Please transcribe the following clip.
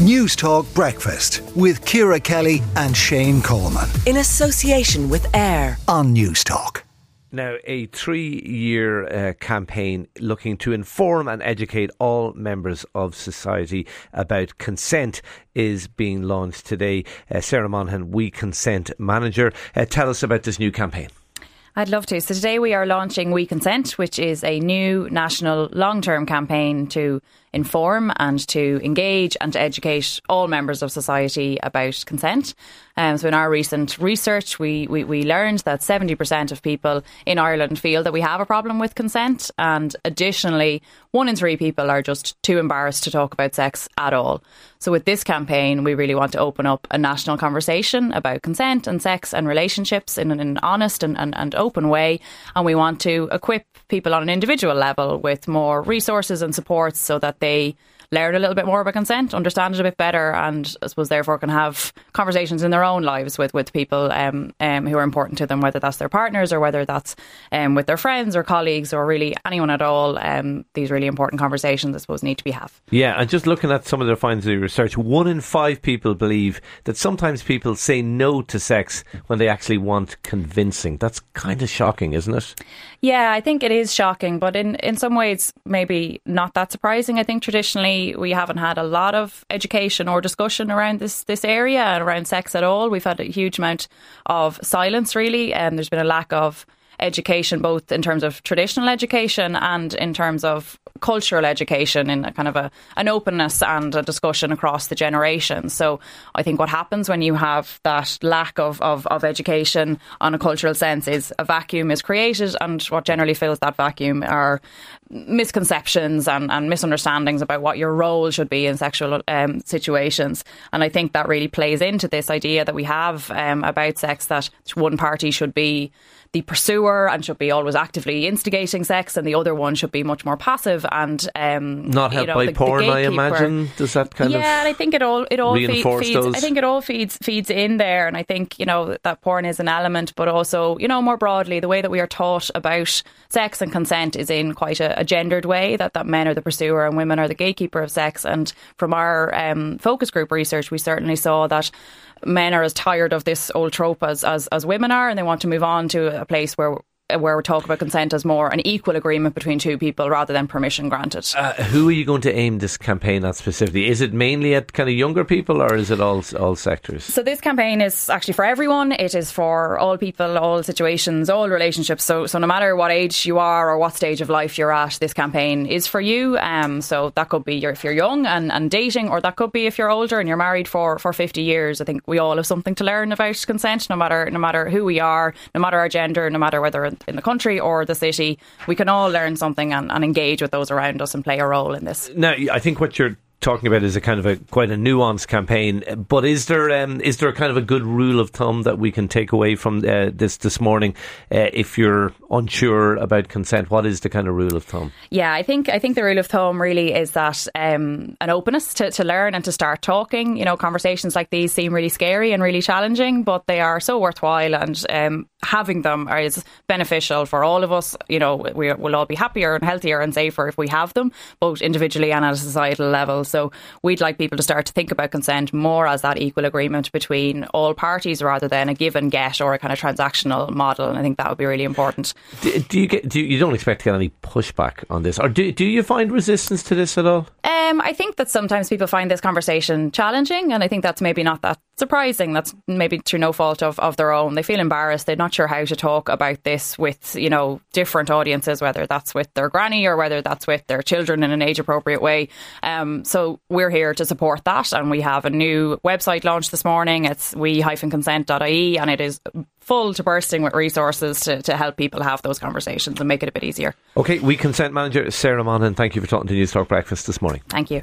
Newstalk Breakfast with Ciara Kelly and Shane Coleman. In association with AIR on Newstalk. Now, a three year uh, campaign looking to inform and educate all members of society about consent is being launched today. Uh, Sarah Monaghan, We Consent Manager. Uh, tell us about this new campaign. I'd love to. So today we are launching We Consent, which is a new national long term campaign to inform and to engage and to educate all members of society about consent. Um, so, in our recent research, we, we, we learned that 70% of people in Ireland feel that we have a problem with consent, and additionally, one in three people are just too embarrassed to talk about sex at all. So, with this campaign, we really want to open up a national conversation about consent and sex and relationships in an honest and, and, and open way. And we want to equip people on an individual level with more resources and supports so that they learn a little bit more about consent, understand it a bit better, and I suppose therefore can have conversations in their own lives with with people um, um, who are important to them, whether that's their partners or whether that's um, with their friends or colleagues or really anyone at all. Um, these really important conversations, I suppose, need to be have. Yeah, and just looking at some of the findings of the research, one in five people believe that sometimes people say no to sex when they actually want convincing. That's kind of shocking, isn't it? Yeah, I think it is shocking, but in in some ways maybe not that surprising. I think traditionally we haven't had a lot of education or discussion around this this area and around sex at all. We've had a huge amount of silence, really, and there's been a lack of education, both in terms of traditional education and in terms of cultural education, in a kind of a, an openness and a discussion across the generations. So I think what happens when you have that lack of, of, of education on a cultural sense is a vacuum is created, and what generally fills that vacuum are misconceptions and, and misunderstandings about what your role should be in sexual um, situations. And I think that really plays into this idea that we have um, about sex that one party should be the pursuer and should be always actively instigating sex, and the other one should be much more passive and um, not helped you know, by the, porn. The I imagine does that kind yeah, of yeah. I think it all it all feeds. I think it all feeds feeds in there, and I think you know that porn is an element, but also you know more broadly the way that we are taught about sex and consent is in quite a, a gendered way. That that men are the pursuer and women are the gatekeeper of sex, and from our um, focus group research, we certainly saw that men are as tired of this old trope as, as, as women are, and they want to move on to a place where where we talk about consent as more an equal agreement between two people rather than permission granted. Uh, who are you going to aim this campaign at specifically? Is it mainly at kind of younger people or is it all all sectors? So this campaign is actually for everyone. It is for all people, all situations, all relationships. So so no matter what age you are or what stage of life you're at, this campaign is for you. Um, so that could be your, if you're young and, and dating, or that could be if you're older and you're married for, for 50 years. I think we all have something to learn about consent, no matter no matter who we are, no matter our gender, no matter whether in the country or the city, we can all learn something and, and engage with those around us and play a role in this. Now, I think what you're talking about is a kind of a quite a nuanced campaign. But is there um, is there a kind of a good rule of thumb that we can take away from uh, this this morning? Uh, if you're unsure about consent, what is the kind of rule of thumb? Yeah, I think I think the rule of thumb really is that um, an openness to, to learn and to start talking. You know, conversations like these seem really scary and really challenging, but they are so worthwhile, and um, having them is beneficial for all of us. You know, we will all be happier and healthier and safer if we have them, both individually and at a societal level. So we'd like people to start to think about consent more as that equal agreement between all parties rather than a give and get or a kind of transactional model. And I think that would be really important. Do, do you get? Do you, you, don't expect to get any pushback on this, or do do you find resistance to this at all? Um, I think that sometimes people find this conversation challenging, and I think that's maybe not that surprising. That's maybe through no fault of, of their own. They feel embarrassed. They're not sure how to talk about this with you know different audiences, whether that's with their granny or whether that's with their children in an age appropriate way. Um, so we're here to support that, and we have a new website launched this morning. It's we-consent.ie, and it is full to bursting with resources to, to help people have those conversations and make it a bit easier. Okay, we consent manager Sarah Monaghan, thank you for talking to Newstalk Breakfast this morning. Thank you.